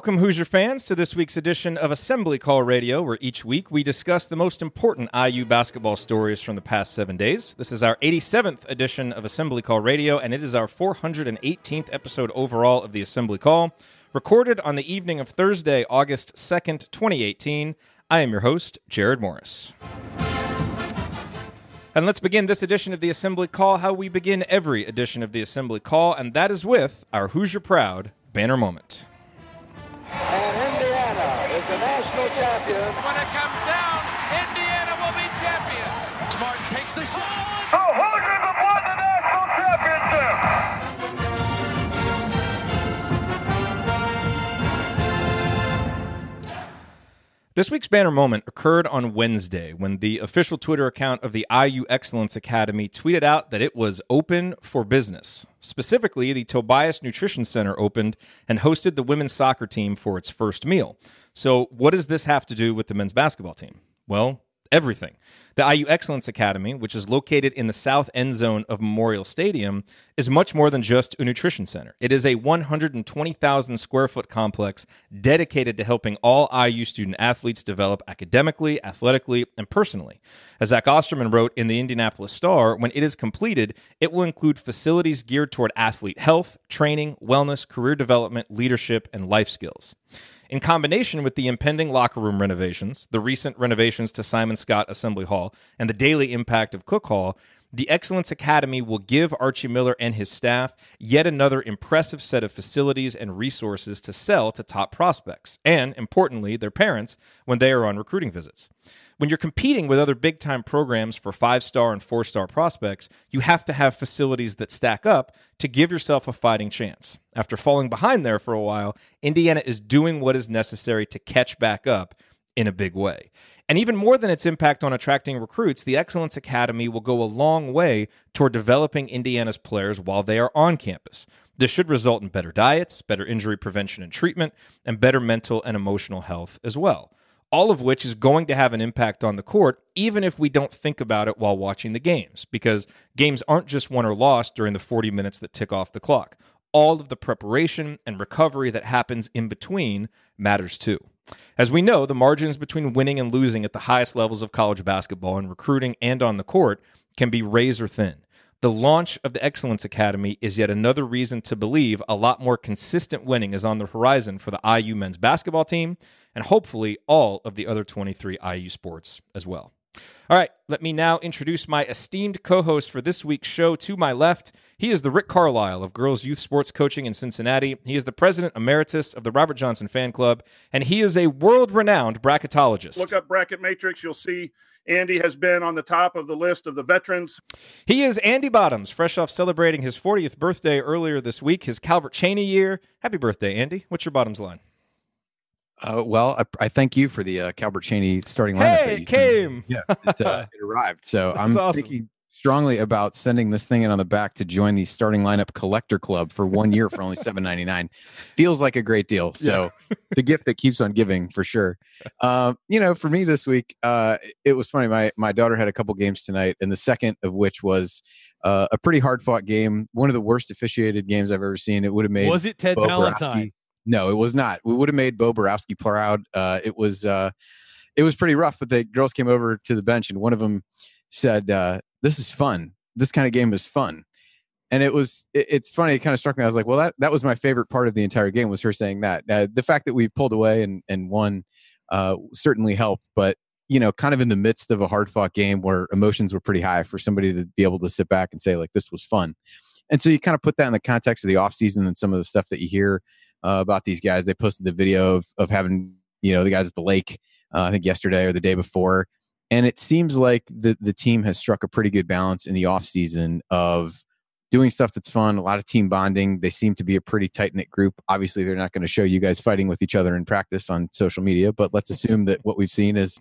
welcome, Hoosier fans, to this week's edition of Assembly Call Radio, where each week we discuss the most important IU basketball stories from the past seven days. This is our 87th edition of Assembly Call Radio, and it is our 418th episode overall of the Assembly Call, recorded on the evening of Thursday, August 2nd, 2018. I am your host, Jerod Morris. And let's begin this edition of the Assembly Call how we begin every edition of the Assembly Call, and that is with our Hoosier Proud banner moment. And Indiana is the national champion. When it comes This week's banner moment occurred on Wednesday when the official Twitter account of the IU Excellence Academy tweeted out that it was open for business. Specifically, the Tobias Nutrition Center opened and hosted the women's soccer team for its first meal. So, what does this have to do with the men's basketball team? Well, everything. The IU Excellence Academy, which is located in the south end zone of Memorial Stadium, is much more than just a nutrition center. It is a 120,000 square foot complex dedicated to helping all IU student athletes develop academically, athletically, and personally. As Zach Osterman wrote in the Indianapolis Star, when it is completed, it will include facilities geared toward athlete health, training, wellness, career development, leadership, and life skills. In combination with the impending locker room renovations, the recent renovations to Simon Scott Assembly Hall, and the daily impact of Cook Hall, the Excellence Academy will give Archie Miller and his staff yet another impressive set of facilities and resources to sell to top prospects, and importantly, their parents when they are on recruiting visits. When you're competing with other big time programs for five star and four star prospects, you have to have facilities that stack up to give yourself a fighting chance. After falling behind there for a while, Indiana is doing what is necessary to catch back up in a big way. And even more than its impact on attracting recruits, the Excellence Academy will go a long way toward developing Indiana's players while they are on campus. This should result in better diets, better injury prevention and treatment, and better mental and emotional health as well. All of which is going to have an impact on the court, even if we don't think about it while watching the games, because games aren't just won or lost during the 40 minutes that tick off the clock. All of the preparation and recovery that happens in between matters too. As we know, the margins between winning and losing at the highest levels of college basketball in recruiting and on the court can be razor thin. The launch of the Excellence Academy is yet another reason to believe a lot more consistent winning is on the horizon for the IU men's basketball team and hopefully all of the other 23 IU sports as well. All right, let me now introduce my esteemed co host for this week's show. To my left, he is the Rick Carlisle of Girls Youth Sports Coaching in Cincinnati. He is the president emeritus of the Robert Johnson Fan Club, and he is a world renowned bracketologist. Look up Bracket Matrix. You'll see Andy has been on the top of the list of the veterans. He is Andy Bottoms, fresh off celebrating his 40th birthday earlier this week, his Calbert Cheaney year. Happy birthday, Andy. What's your Bottoms line? Uh, well, I, I thank you for the uh, Calbert Cheaney starting lineup. Hey, it came. Yeah, it, uh, it arrived. So I'm awesome. thinking strongly about sending this thing in on the back to join the starting lineup collector club for one year for only seven ninety nine. Feels like a great deal. So the gift that keeps on giving for sure. Um, you know, for me this week, uh, it was funny. My my daughter had a couple games tonight, and the second of which was uh, a pretty hard fought game. One of the worst officiated games I've ever seen. It would have made Was it Ted Bo Valentine? Boroski- No, it was not. We would have made Bo Boroski proud. Uh, it was uh, it was pretty rough. But the girls came over to the bench, and one of them said, uh, "This is fun. This kind of game is fun." And it was it, it's funny. It kind of struck me. I was like, "Well, that that was my favorite part of the entire game was her saying that." The fact that we pulled away and and won uh, certainly helped, but you know, kind of in the midst of a hard fought game where emotions were pretty high for somebody to be able to sit back and say like, "This was fun." And so you kind of put that in the context of the offseason and some of the stuff that you hear uh, about these guys. They posted the video of, of having, you know, the guys at the lake, uh, I think yesterday or the day before. And it seems like the the team has struck a pretty good balance in the off season of doing stuff that's fun, a lot of team bonding. They seem to be a pretty tight knit group. Obviously, they're not going to show you guys fighting with each other in practice on social media, but let's assume that what we've seen is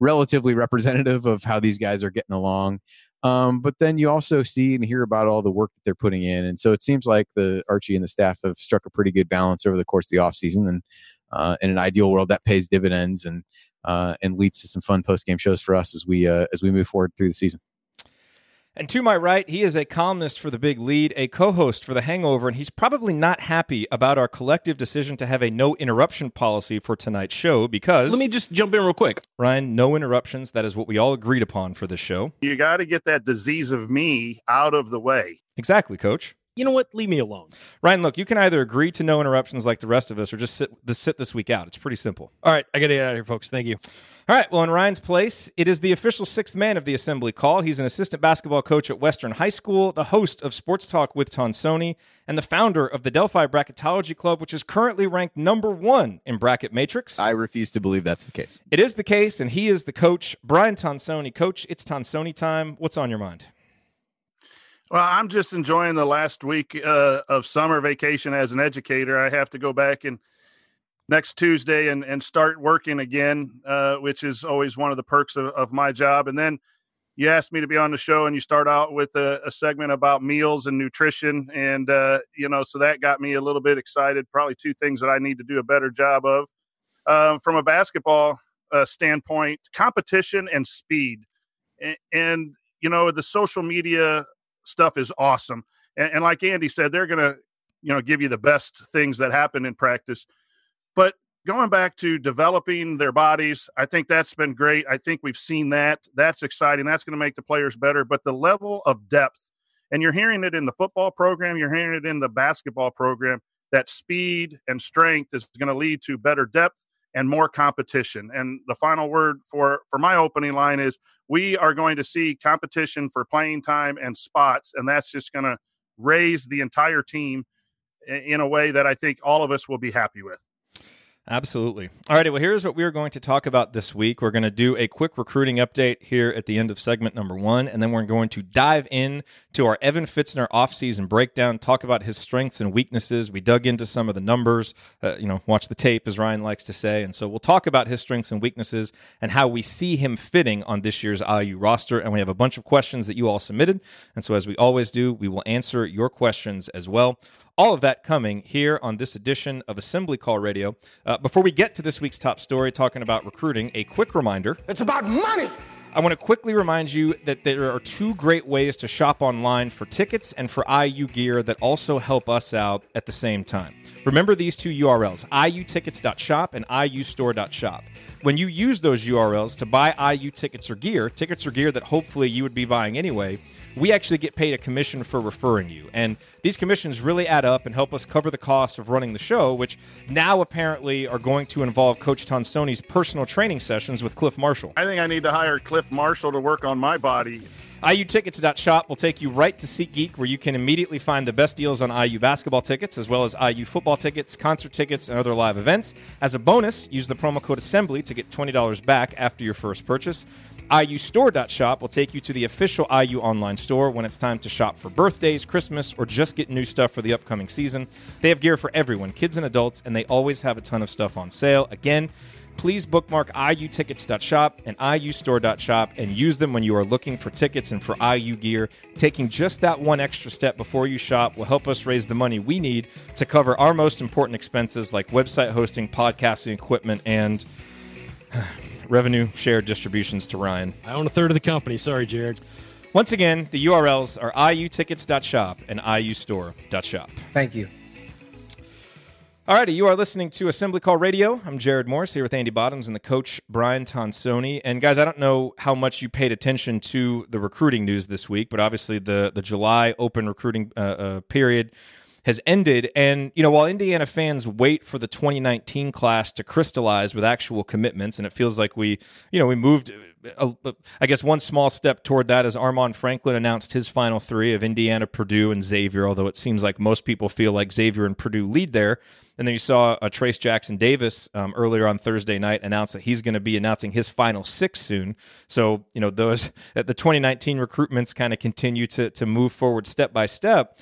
relatively representative of how these guys are getting along. Um, but then you also see and hear about all the work that they're putting in. And so it seems like the Archie and the staff have struck a pretty good balance over the course of the offseason. And uh, in an ideal world, that pays dividends and uh, and leads to some fun post game shows for us as we uh, as we move forward through the season. And to my right, he is a columnist for The Big Lead, a co host for The Hangover, and he's probably not happy about our collective decision to have a no interruption policy for tonight's show because. Let me just jump in real quick. Ryan, no interruptions. That is what we all agreed upon for this show. You got to get that disease of me out of the way. Exactly, coach. You know what? Leave me alone. Ryan, look, you can either agree to no interruptions like the rest of us or just sit, this, sit this week out. It's pretty simple. All right, I got to get out of here, folks. Thank you. All right, well, in Ryan's place, it is the official sixth man of the assembly call. He's an assistant basketball coach at Western High School, the host of Sports Talk with Tonsoni, and the founder of the Delphi Bracketology Club, which is currently ranked number one in Bracket Matrix. I refuse to believe that's the case. It is the case, and he is the coach, Brian Tonsoni. Coach, it's Tonsoni time. What's on your mind? Well, I'm just enjoying the last week uh, of summer vacation as an educator. I have to go back and next Tuesday and, and start working again, uh, which is always one of the perks of, of, my job. And then you asked me to be on the show, and you start out with a, a segment about meals and nutrition, and uh, you know, so that got me a little bit excited. Probably two things that I need to do a better job of. Um, from a basketball uh, standpoint, competition and speed, and, and you know, the social media stuff is awesome. And, and like Andy said, they're going to, you know, give you the best things that happen in practice. But going back to developing their bodies, I think that's been great. I think we've seen that. That's exciting. That's going to make the players better. But the level of depth, and you're hearing it in the football program, you're hearing it in the basketball program, that speed and strength is going to lead to better depth and more competition. And the final word for for my opening line is we are going to see competition for playing time and spots and that's just going to raise the entire team in a way that I think all of us will be happy with. Absolutely. All righty. Well, here's what we're going to talk about this week. We're going to do a quick recruiting update here at the end of segment number one, and then we're going to dive in to our Evan Fitzner offseason breakdown, talk about his strengths and weaknesses. We dug into some of the numbers, uh, you know, watch the tape, as Ryan likes to say. And so we'll talk about his strengths and weaknesses and how we see him fitting on this year's IU roster. And we have a bunch of questions that you all submitted. And so, as we always do, we will answer your questions as well. All of that coming here on this edition of Assembly Call Radio. Uh, before we get to this week's top story, talking about recruiting, a quick reminder. It's about money. I want to quickly remind you that there are two great ways to shop online for tickets and for IU gear that also help us out at the same time. Remember these two URLs, iutickets.shop and iustore.shop. When you use those URLs to buy IU tickets or gear, tickets or gear that hopefully you would be buying anyway, we actually get paid a commission for referring you. And these commissions really add up and help us cover the cost of running the show, which now apparently are going to involve Coach Tonsoni's personal training sessions with Cliff Marshall. I think I need to hire Cliff Marshall to work on my body. IUtickets.shop will take you right to SeatGeek, where you can immediately find the best deals on IU basketball tickets, as well as IU football tickets, concert tickets, and other live events. As a bonus, use the promo code Assembly to get $20 back after your first purchase. IUstore.shop will take you to the official IU online store when it's time to shop for birthdays, Christmas, or just get new stuff for the upcoming season. They have gear for everyone, kids and adults, and they always have a ton of stuff on sale. Again, please bookmark iutickets.shop and iustore.shop and use them when you are looking for tickets and for IU gear. Taking just that one extra step before you shop will help us raise the money we need to cover our most important expenses like website hosting, podcasting equipment, and revenue share distributions to Ryan. I own a third of the company. Sorry, Jerod. Once again, the URLs are iutickets.shop and iustore.shop. Thank you. Alrighty, you are listening to Assembly Call Radio. I'm Jerod Morris here with Andy Bottoms and the coach Brian Tonsoni. And guys, I don't know how much you paid attention to the recruiting news this week, but obviously the the July open recruiting uh, uh, period has ended. And, you know, while Indiana fans wait for the 2019 class to crystallize with actual commitments, and it feels like we, you know, we moved, uh, uh, I guess, one small step toward that as Armaan Franklin announced his final three of Indiana, Purdue, and Xavier, although it seems like most people feel like Xavier and Purdue lead there. And then you saw uh, Trayce Jackson Davis um, earlier on Thursday night announce that he's going to be announcing his final six soon. So, you know, those the 2019 recruitments kind of continue to, to move forward step by step.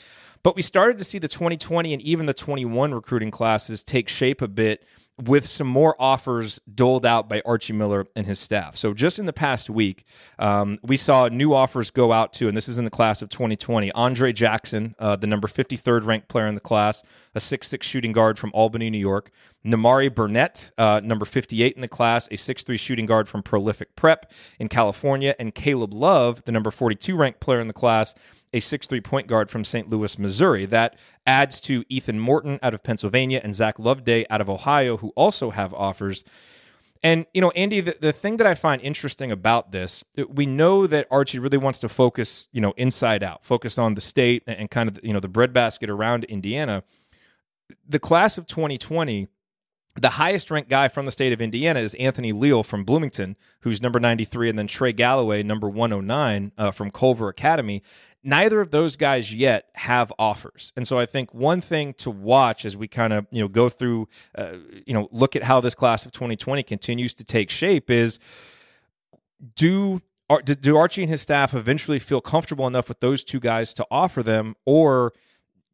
But we started to see the 2020 and even the 21 recruiting classes take shape a bit with some more offers doled out by Archie Miller and his staff. So just in the past week, um, we saw new offers go out to, and this is in the class of 2020, Andre Jackson, uh, the number 53rd ranked player in the class, a 6'6 shooting guard from Albany, New York. Nimari Burnett, uh, number 58 in the class, a 6'3 shooting guard from Prolific Prep in California. And Caleb Love, the number 42 ranked player in the class, a six-three point guard from St. Louis, Missouri. That adds to Ethan Morton out of Pennsylvania and Zach Loveday out of Ohio, who also have offers. And, you know, Andy, the, the thing that I find interesting about this, we know that Archie really wants to focus, you know, inside out, focus on the state and, and kind of, you know, the breadbasket around Indiana. The class of 2020 the highest ranked guy from the state of Indiana is Anthony Leal from Bloomington, who's number 93, and then Trey Galloway, number 109 uh, from Culver Academy. Neither of those guys yet have offers. And so i think one thing to watch as we kind of you know go through uh, you know look at how this class of 2020 continues to take shape is do do archie and his staff eventually feel comfortable enough with those two guys to offer them or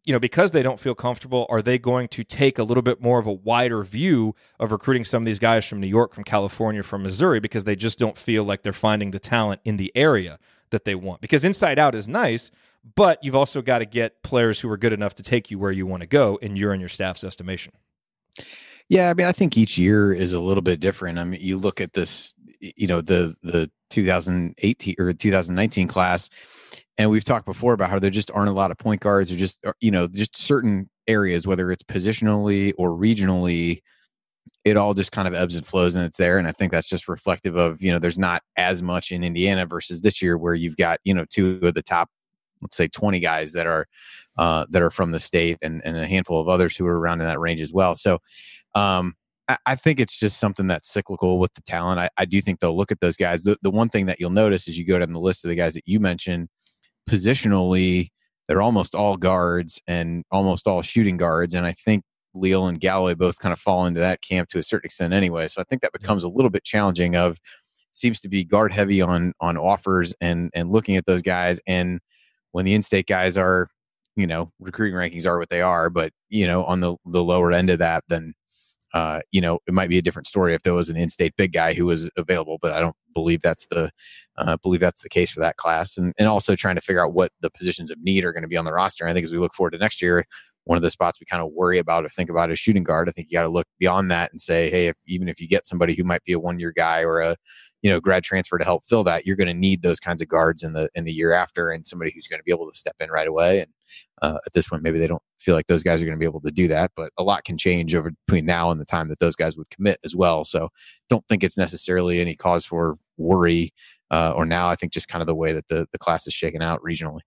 you know, because they don't feel comfortable, are they going to take a little bit more of a wider view of recruiting some of these guys from New York, from California, from Missouri, because they just don't feel like they're finding the talent in the area that they want. Because inside out is nice, but you've also got to get players who are good enough to take you where you want to go in your and your staff's estimation. Yeah, I mean, I think each year is a little bit different. I mean, you look at this, you know, the the 2018 or 2019 class, and we've talked before about how there just aren't a lot of point guards, or just you know, just certain areas, whether it's positionally or regionally, it all just kind of ebbs and flows and it's there and i think that's just reflective of you know there's not as much in indiana versus this year where you've got you know two of the top let's say 20 guys that are uh, that are from the state and, and a handful of others who are around in that range as well. So um, I, I, think it's just something that's cyclical with the talent. I, I do think they'll look at those guys. The, the one thing that you'll notice as you go down the list of the guys that you mentioned positionally they're almost all guards and almost all shooting guards and i think Leal and Galloway both kind of fall into that camp to a certain extent anyway. So I think that becomes a little bit challenging of seems to be guard heavy on on offers and and looking at those guys and when the in-state guys are you know recruiting rankings are what they are but you know on the the lower end of that then uh, you know, it might be a different story if there was an in-state big guy who was available, but I don't believe that's the uh, believe that's the case for that class. And and also trying to figure out what the positions of need are going to be on the roster. And I think as we look forward to next year, one of the spots we kind of worry about or think about is shooting guard. I think you got to look beyond that and say, hey, if, even if you get somebody who might be a one year guy or a you know grad transfer to help fill that, you're going to need those kinds of guards in the in the year after, and somebody who's going to be able to step in right away. And uh, at this point, maybe they don't feel like those guys are going to be able to do that, but a lot can change over between now and the time that those guys would commit as well. So don't think it's necessarily any cause for worry. Uh, or now, I think just kind of the way that the the class is shaken out regionally.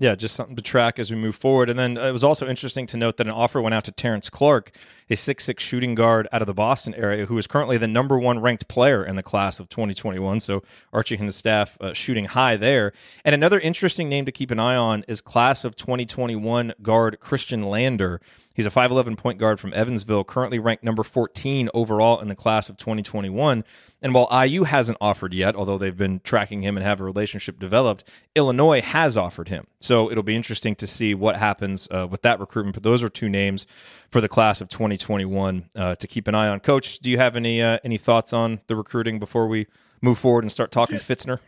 Yeah, just something to track as we move forward. And then it was also interesting to note that an offer went out to Terrence Clarke, a six-six shooting guard out of the Boston area, who is currently the number one ranked player in the class of 2021. So Archie and his staff uh, shooting high there. And another interesting name to keep an eye on is class of 2021 guard Khristian Lander. He's a 5'11 point guard from Evansville, currently ranked number 14 overall in the class of 2021. And while IU hasn't offered yet, although they've been tracking him and have a relationship developed, Illinois has offered him. So it'll be interesting to see what happens uh, with that recruitment. But those are two names for the class of 2021 uh, to keep an eye on. Coach, do you have any uh, any thoughts on the recruiting before we move forward and start talking Fitzner?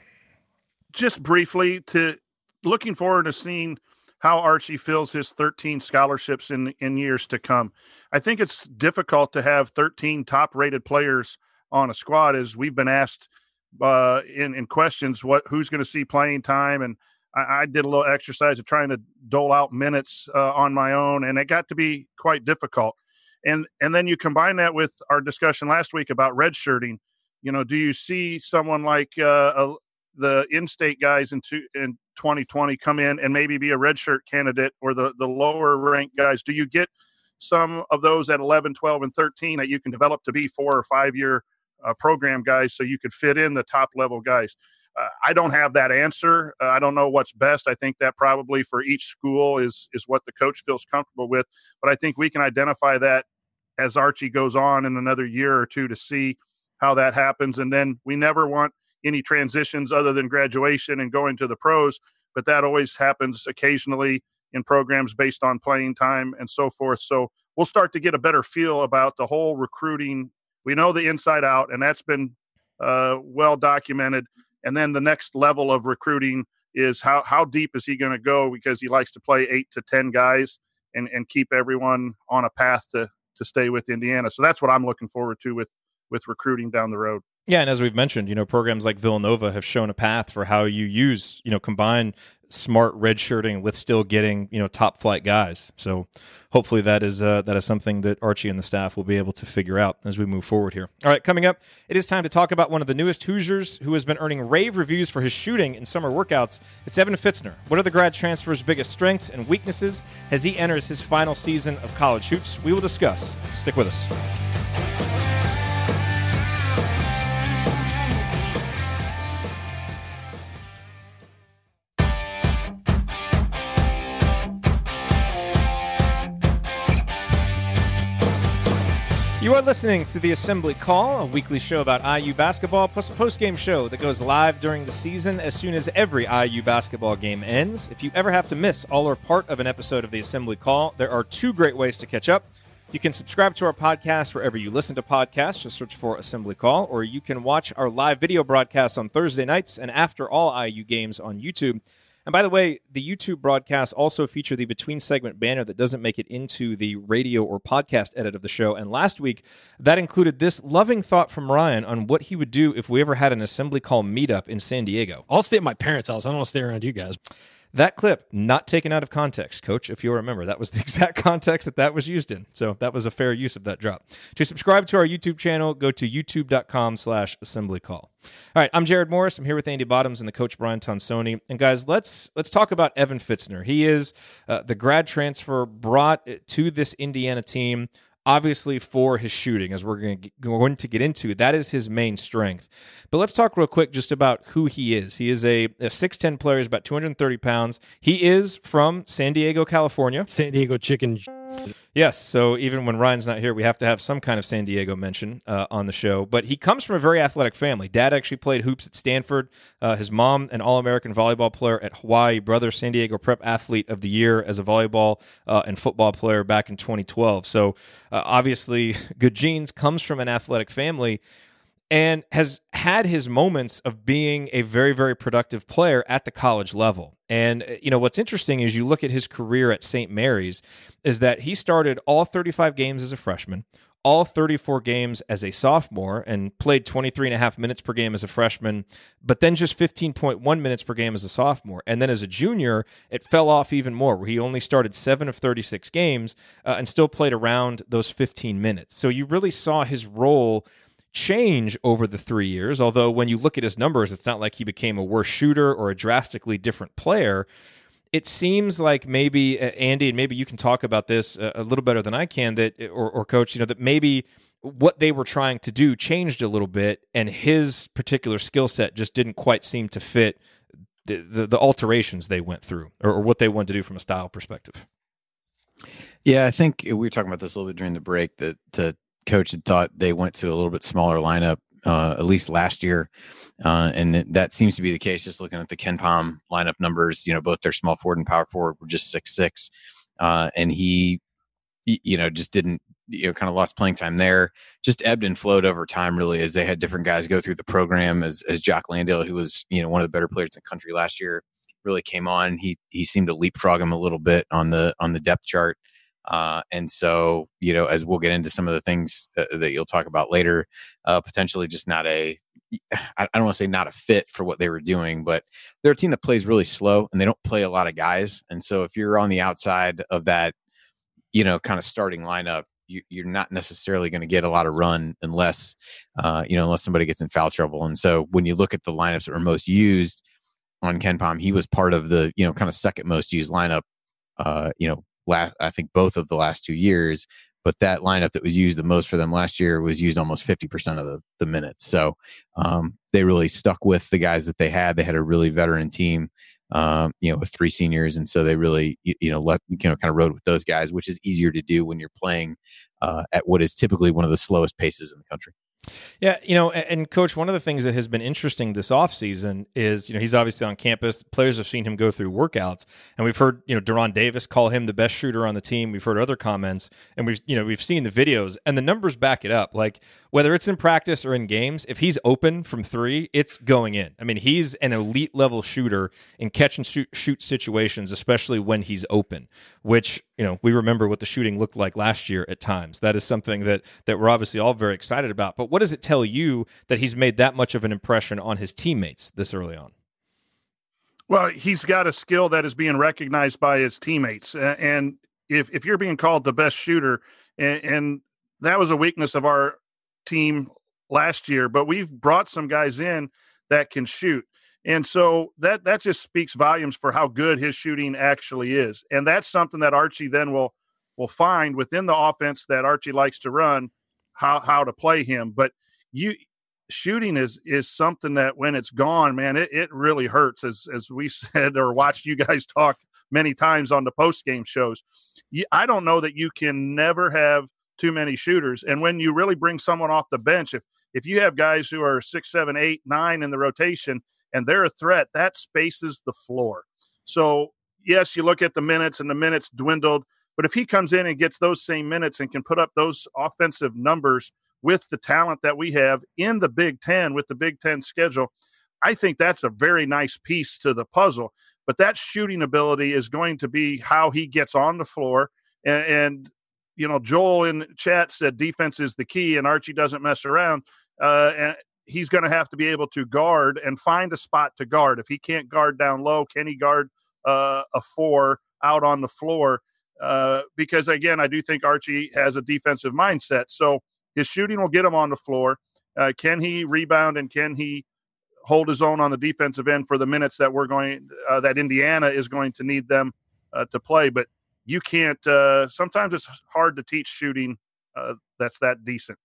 Just briefly, to looking forward to seeing how Archie fills his 13 scholarships in in years to come. I think it's difficult to have 13 top rated players on a squad is we've been asked uh, in in questions what who's going to see playing time and I, I, did a little exercise of trying to dole out minutes uh, on my own and it got to be quite difficult and and then you combine that with our discussion last week about redshirting you know do you see someone like uh, a, the in-state guys in, two, in 2020 come in and maybe be a redshirt candidate or the, the lower ranked guys? Do you get some of those at 11, 12, and 13 that you can develop to be four or five year uh, program guys so you could fit in the top level guys? Uh, I don't have that answer. Uh, I don't know what's best. I think that probably for each school is is what the coach feels comfortable with. But I think we can identify that as Archie goes on in another year or two to see how that happens. And then we never want any transitions other than graduation and going to the pros, but that always happens occasionally in programs based on playing time and so forth. So we'll start to get a better feel about the whole recruiting. We know the inside out, and that's been uh, well documented. And then the next level of recruiting is how how deep is he going to go because he likes to play eight to ten guys and and keep everyone on a path to to stay with Indiana. So that's what I'm looking forward to with with recruiting down the road. Yeah, and as we've mentioned, you know, programs like Villanova have shown a path for how you use, you know, combine smart redshirting with still getting, you know, top flight guys. So hopefully that is uh, that is something that Archie and the staff will be able to figure out as we move forward here. All right, coming up, it is time to talk about one of the newest Hoosiers who has been earning rave reviews for his shooting in summer workouts. It's Evan Fitzner. What are the grad transfer's biggest strengths and weaknesses as he enters his final season of college hoops? We will discuss. Stick with us. You are listening to the Assembly Call, a weekly show about IU basketball, plus a post-game show that goes live during the season as soon as every IU basketball game ends. If you ever have to miss all or part of an episode of the Assembly Call, there are two great ways to catch up. You can subscribe to our podcast wherever you listen to podcasts. Just search for Assembly Call, or you can watch our live video broadcasts on Thursday nights and after all IU games on YouTube. And by the way, the YouTube broadcasts also feature the between segment banner that doesn't make it into the radio or podcast edit of the show. And last week, that included this loving thought from Ryan on what he would do if we ever had an assembly call meetup in San Diego. I'll stay at my parents' house. I don't want to stay around you guys. That clip, not taken out of context, coach, if you'll remember. That was the exact context that that was used in. So that was a fair use of that drop. To subscribe to our YouTube channel, go to youtube.com slash assembly call. All right, I'm Jerod Morris. I'm here with Andy Bottoms and the coach Brian Tonsoni. And guys, let's let's talk about Evan Fitzner. He is uh, the grad transfer brought to this Indiana team obviously for his shooting, as we're going to, get into. That is his main strength. But let's talk real quick just about who he is. He is a, a 6'10 player, he's about 230 pounds. He is from San Diego, California. San Diego chicken. Yes, so even when Ryan's not here, we have to have some kind of San Diego mention uh, on the show. But he comes from a very athletic family. Dad actually played hoops at Stanford. Uh, his mom, an All American volleyball player at Hawaii. Brother, San Diego Prep Athlete of the Year as a volleyball uh, and football player back in 2012. So uh, obviously, good genes comes from an athletic family and has had his moments of being a very, very productive player at the college level. And, uh, you know, what's interesting is you look at his career at St. Mary's, is that he started all 35 games as a freshman, all 34 games as a sophomore, and played 23 and a half minutes per game as a freshman, but then just 15.1 minutes per game as a sophomore. And then as a junior, it fell off even more, where he only started seven of 36 games uh, and still played around those 15 minutes. So you really saw his role change over the three years. Although, when you look at his numbers, it's not like he became a worse shooter or a drastically different player. It seems like maybe uh, Andy, and maybe you can talk about this a, a little better than I can. That, or, or Coach, you know, that maybe what they were trying to do changed a little bit, and his particular skill set just didn't quite seem to fit the, the, the alterations they went through, or, or what they wanted to do from a style perspective. Yeah, I think we were talking about this a little bit during the break that to coach had thought they went to a little bit smaller lineup, uh, at least last year. Uh, and that seems to be the case. Just looking at the KenPom lineup numbers, you know, both their small forward and power forward were just six six, uh, and he, you know, just didn't, you know, kind of lost playing time there. Just ebbed and flowed over time, really, as they had different guys go through the program. As as Jock Landale, who was, you know, one of the better players in the country last year, really came on. He he seemed to leapfrog him a little bit on the on the depth chart. Uh, and so, you know, as we'll get into some of the things that, that you'll talk about later, uh, potentially just not a, I don't want to say not a fit for what they were doing, but they're a team that plays really slow and they don't play a lot of guys. And so if you're on the outside of that, you know, kind of starting lineup, you, you're not necessarily going to get a lot of run unless, uh, you know, unless somebody gets in foul trouble. And so when you look at the lineups that were most used, on KenPom. He was part of the you know kind of second most used lineup. Uh, you know, last I think both of the last two years. But that lineup that was used the most for them last year was used almost 50% of the, the minutes. So um, they really stuck with the guys that they had. They had a really veteran team, um, you know, with three seniors. And so they really, you, you know, let, you know, kind of rode with those guys, which is easier to do when you're playing uh, at what is typically one of the slowest paces in the country. Yeah, you know, and coach, one of the things that has been interesting this offseason is, you know, he's obviously on campus. Players have seen him go through workouts, and we've heard, you know, De'Ron Davis call him the best shooter on the team. We've heard other comments, and we've, you know, we've seen the videos, and the numbers back it up. Like whether it's in practice or in games, if he's open from three, it's going in. I mean, he's an elite level shooter in catch and shoot, shoot situations, especially when he's open. Which you know, we remember what the shooting looked like last year at times. That is something that that we're obviously all very excited about. But what does it tell you that he's made that much of an impression on his teammates this early on? Well, he's got a skill that is being recognized by his teammates, and if if you're being called the best shooter, and, and that was a weakness of our team last year, but we've brought some guys in that can shoot. And so that that just speaks volumes for how good his shooting actually is. And that's something that Archie then will will find within the offense that Archie likes to run how how to play him. But you shooting is is something that when it's gone, man, it, it really hurts as as we said or watched you guys talk many times on the post game shows. I don't know that you can never have too many shooters. And when you really bring someone off the bench, if if you have guys who are six, seven, eight, nine in the rotation and they're a threat, that spaces the floor. So yes, you look at the minutes and the minutes dwindled, but if he comes in and gets those same minutes and can put up those offensive numbers with the talent that we have in the Big Ten with the Big Ten schedule, I think that's a very nice piece to the puzzle. But that shooting ability is going to be how he gets on the floor. And, and you know, Joel in chat said defense is the key, and Archie doesn't mess around. Uh, and he's going to have to be able to guard and find a spot to guard. If he can't guard down low, can he guard uh, a four out on the floor? Uh, because again, I do think Archie has a defensive mindset. So his shooting will get him on the floor. Uh, can he rebound and can he hold his own on the defensive end for the minutes that we're going uh, that Indiana is going to need them uh, to play? But you can't. Uh, sometimes it's hard to teach shooting uh, that's that decent.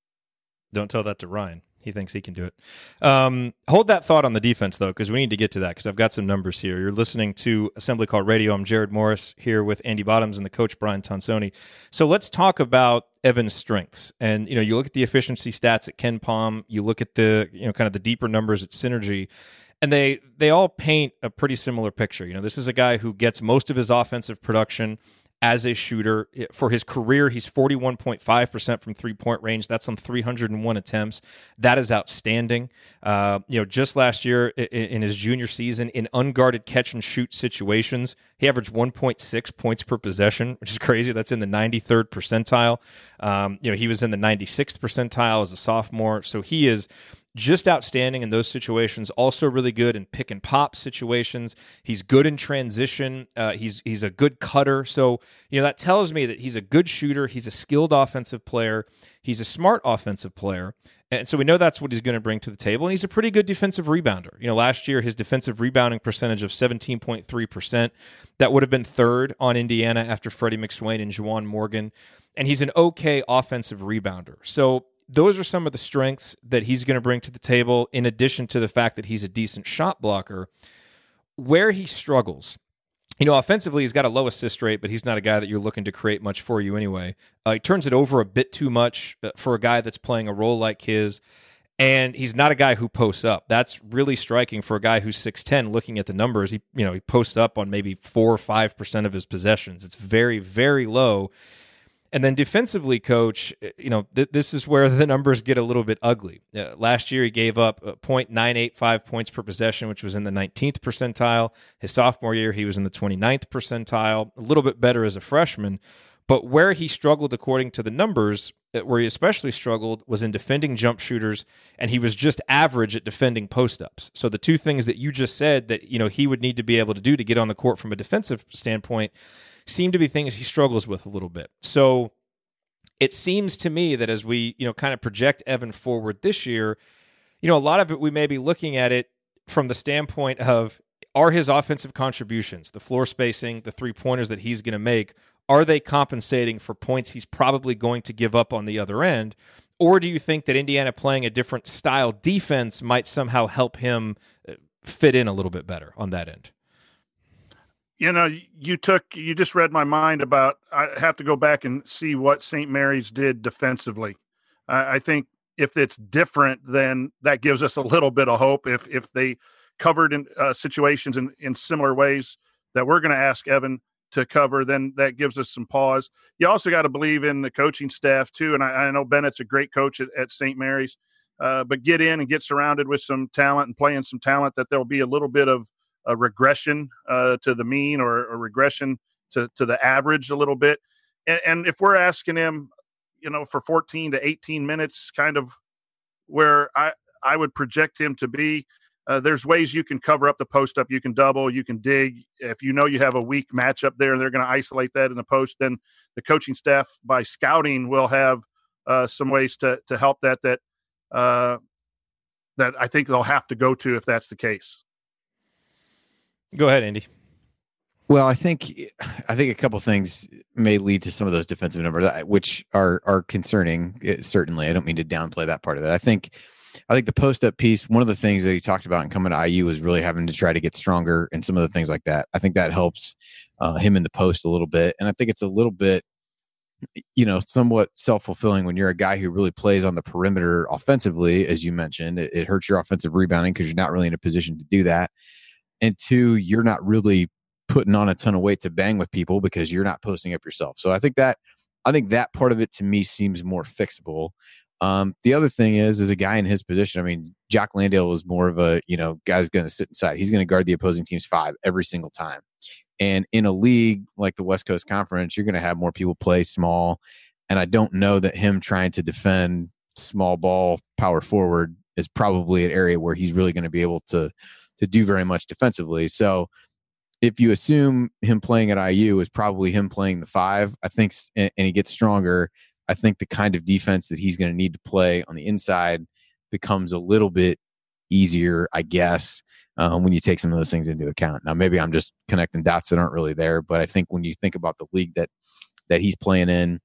Don't tell that to Ryan. He thinks he can do it. Um, hold that thought on the defense, though, because we need to get to that because I've got some numbers here. You're listening to Assembly Call Radio. I'm Jerod Morris here with Andy Bottoms and the coach Brian Tonsoni. So let's talk about Evan's strengths. And you know, you look at the efficiency stats at KenPom. You look at the you know kind of the deeper numbers at Synergy and they they all paint a pretty similar picture. You know, this is a guy who gets most of his offensive production as a shooter. For his career, he's 41.5% from three point range. That's on 301 attempts. That is outstanding. Uh, you know, just last year in his junior season, in unguarded catch and shoot situations, he averaged 1.6 points per possession, which is crazy. That's in the 93rd percentile. Um, you know, he was in the 96th percentile as a sophomore. So he is just outstanding in those situations. Also, really good in pick and pop situations. He's good in transition. Uh, he's he's a good cutter. So you know that tells me that he's a good shooter. He's a skilled offensive player. He's a smart offensive player, and so we know that's what he's going to bring to the table. And he's a pretty good defensive rebounder. You know, last year his defensive rebounding percentage of seventeen point three percent that would have been third on Indiana after Freddie McSwain and Juwan Morgan. And he's an okay offensive rebounder. So those are some of the strengths that he's going to bring to the table, in addition to the fact that he's a decent shot blocker. Where he struggles, you know, offensively, he's got a low assist rate, but he's not a guy that you're looking to create much for you anyway. Uh, he turns it over a bit too much uh, for a guy that's playing a role like his. And he's not a guy who posts up. That's really striking for a guy who's 6'10 looking at the numbers. He, you know, he posts up on maybe four or 5% of his possessions. It's very, very low. And then defensively, coach, eh, you know, th- this is where the numbers get a little bit ugly. Uh, last year, he gave up uh, 0.985 points per possession, which was in the 19th percentile. His sophomore year, he was in the 29th percentile, a little bit better as a freshman. But where he struggled, according to the numbers, uh, where he especially struggled was in defending jump shooters, and he was just average at defending post ups. So the two things that you just said that you know he would need to be able to do to get on the court from a defensive standpoint seem to be things he struggles with a little bit. So it seems to me that as we, you know, kind of project Evan forward this year, you know, a lot of it we may be looking at it from the standpoint of are his offensive contributions, the floor spacing, the three pointers that he's going to make, are they compensating for points he's probably going to give up on the other end? Or do you think that Indiana playing a different style defense might somehow help him uh, fit in a little bit better on that end? You know, you took, you just read my mind about, I have to go back and see what St. Mary's did defensively. I, I think if it's different, then that gives us a little bit of hope. If, if they covered in uh, situations in, in similar ways that we're going to ask Evan to cover, then that gives us some pause. You also got to believe in the coaching staff too. And I, I know Bennett's a great coach at, at St. Mary's, uh, but get in and get surrounded with some talent and playing some talent that there'll be a little bit of a regression uh, to the mean or a regression to, to the average a little bit. And, and if we're asking him, you know, for 14 to 18 minutes, kind of where I, I would project him to be, uh, there's ways you can cover up the post up. You can double, you can dig. If you know you have a weak matchup there and they're going to isolate that in the post, then the coaching staff by scouting will have uh, some ways to to help that that uh, that I think they'll have to go to if that's the case. Go ahead, Andy. Well, I think I think a couple things may lead to some of those defensive numbers, which are are concerning. Eh, certainly, I don't mean to downplay that part of it. I think I think the post up piece, one of the things that he talked about in coming to IU was really having to try to get stronger and some of the things like that. I think that helps uh, him in the post a little bit. And I think it's a little bit, you know, somewhat self fulfilling when you're a guy who really plays on the perimeter offensively, as you mentioned. It, it hurts your offensive rebounding because you're not really in a position to do that. And two, you're not really putting on a ton of weight to bang with people because you're not posting up yourself. So I think that I think that part of it to me seems more fixable. Um, the other thing is, as a guy in his position, I mean, Jock Landale was more of a, you know, guy's going to sit inside. He's going to guard the opposing team's five every single time. And in a league like the West Coast Conference, you're going to have more people play small. And I don't know that him trying to defend small ball power forward is probably an area where he's really going to be able to to do very much defensively. So if you assume him playing at IU is probably him playing the five, I think, and he gets stronger. I think the kind of defense that he's going to need to play on the inside becomes a little bit easier, I guess, um, when you take some of those things into account. Now, maybe I'm just connecting dots that aren't really there, but I think when you think about the league that that he's playing in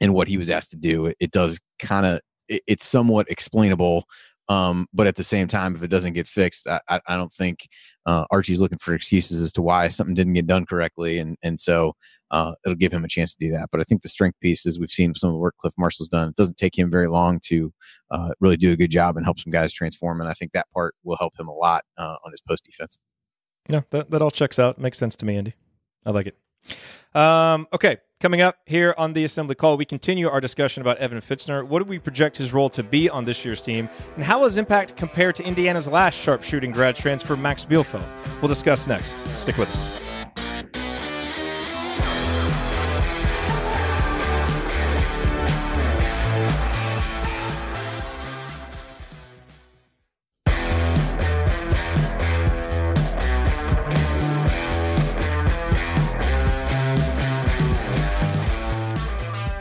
and what he was asked to do, it, it does kind of it, it's somewhat explainable um, but at the same time, if it doesn't get fixed, I, I, don't think uh, Archie's looking for excuses as to why something didn't get done correctly, and and so uh, it'll give him a chance to do that. But I think the strength piece, as we've seen some of the work Cliff Marshall's done, it doesn't take him very long to uh, really do a good job and help some guys transform. And I think that part will help him a lot uh, on his post defense. Yeah, that that all checks out. Makes sense to me, Andy. I like it. Um, okay, coming up here on the assembly call, we continue our discussion about Evan Fitzner. What do we project his role to be on this year's team, and how his impact compared to Indiana's last sharpshooting grad transfer, Max Bielfeldt? We'll discuss next. Stick with us.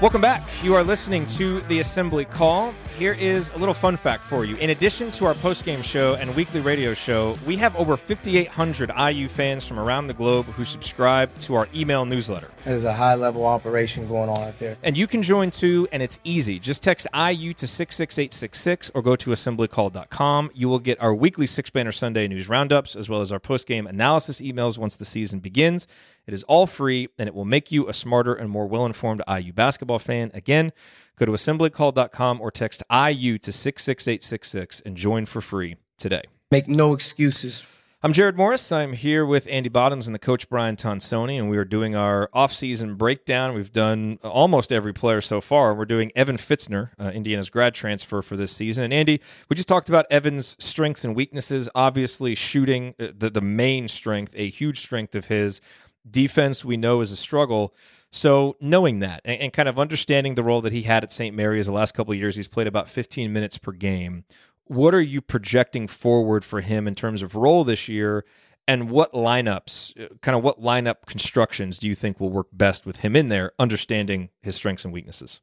Welcome back. You are listening to the Assembly Call. Here is a little fun fact for you. In addition to our post-game show and weekly radio show, we have over 5,800 IU fans from around the globe who subscribe to our email newsletter. There's a high level operation going on out there. And you can join too, and it's easy. Just text IU to 66866 or go to assemblycall.com. You will get our weekly Six Banner Sunday news roundups as well as our post-game analysis emails once the season begins. It is all free and it will make you a smarter and more well informed IU basketball fan. Again, go to assemblycall.com or text IU to 66866 and join for free today. Make no excuses. I'm Jerod Morris. I'm here with Andy Bottoms and the coach Brian Tonsoni, and we are doing our offseason breakdown. We've done almost every player so far. We're doing Evan Fitzner, uh, Indiana's grad transfer for this season. And Andy, we just talked about Evan's strengths and weaknesses. Obviously, shooting, uh, the, the main strength, a huge strength of his. Defense, we know, is a struggle. So knowing that and, and, kind of understanding the role that he had at St. Mary's the last couple years, he's played about 15 minutes per game what are you projecting forward for him in terms of role this year? And what lineups, kind of what lineup constructions do you think will work best with him in there, understanding his strengths and weaknesses?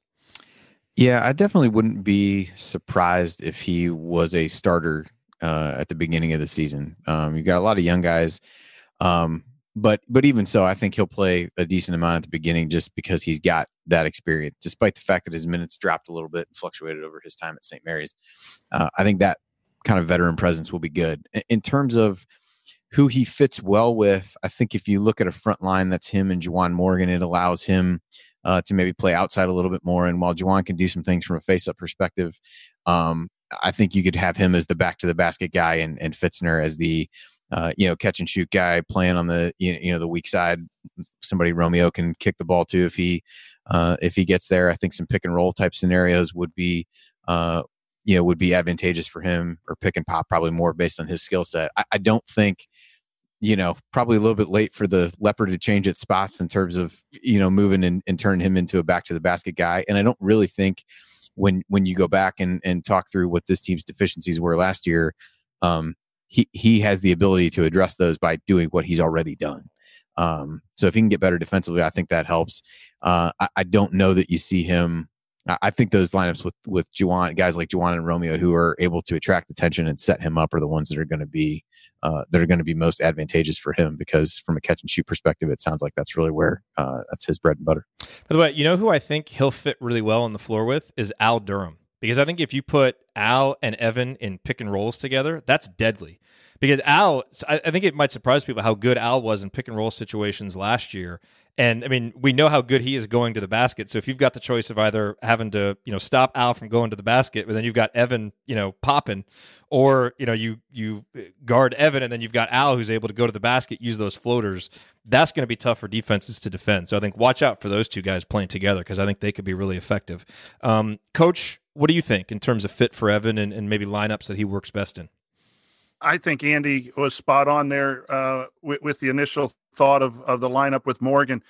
Yeah, I definitely wouldn't be surprised if he was a starter uh, at the beginning of the season. Um, you've got a lot of young guys, um, but but even so, I think he'll play a decent amount at the beginning just because he's got that experience. Despite the fact that his minutes dropped a little bit and fluctuated over his time at St. Mary's, uh, I think that kind of veteran presence will be good in terms of who he fits well with. I think if you look at a front line that's him and Juwan Morgan, it allows him uh, to maybe play outside a little bit more. And while Juwan can do some things from a face-up perspective, um, I think you could have him as the back to the basket guy and, and Fitzner as the uh, you know catch and shoot guy playing on the you know the weak side. Somebody Romeo can kick the ball to if he uh, if he gets there. I think some pick and roll type scenarios would be uh, you know would be advantageous for him or pick and pop probably more based on his skill set. I, I don't think you know, probably a little bit late for the leopard to change its spots in terms of, you know, moving and, and turning him into a back to the basket guy. And I don't really think when when you go back and, and talk through what this team's deficiencies were last year, um, he he has the ability to address those by doing what he's already done. Um, so if he can get better defensively, I think that helps. Uh, I, I, don't know that you see him I think those lineups with with Juwan, guys like Juwan and Romeo, who are able to attract attention and set him up, are the ones that are going to be uh, that are going to be most advantageous for him. Because from a catch and shoot perspective, it sounds like that's really where uh, that's his bread and butter. By the way, you know who I think he'll fit really well on the floor with is Al Durham, because I think if you put Al and Evan in pick and rolls together, that's deadly. Because Al, I think it might surprise people how good Al was in pick and roll situations last year and I mean, we know how good he is going to the basket. So if you've got the choice of either having to, you know, stop Al from going to the basket, but then you've got Evan, you know, popping, or you know, you you guard Evan, and then you've got Al who's able to go to the basket, use those floaters. That's going to be tough for defenses to defend. So I think watch out for those two guys playing together because I think they could be really effective. Um, Coach, what do you think in terms of fit for Evan and, and maybe lineups that he works best in? I think Andy was spot on there uh, with, with, the initial thought of, of the lineup with Morgan.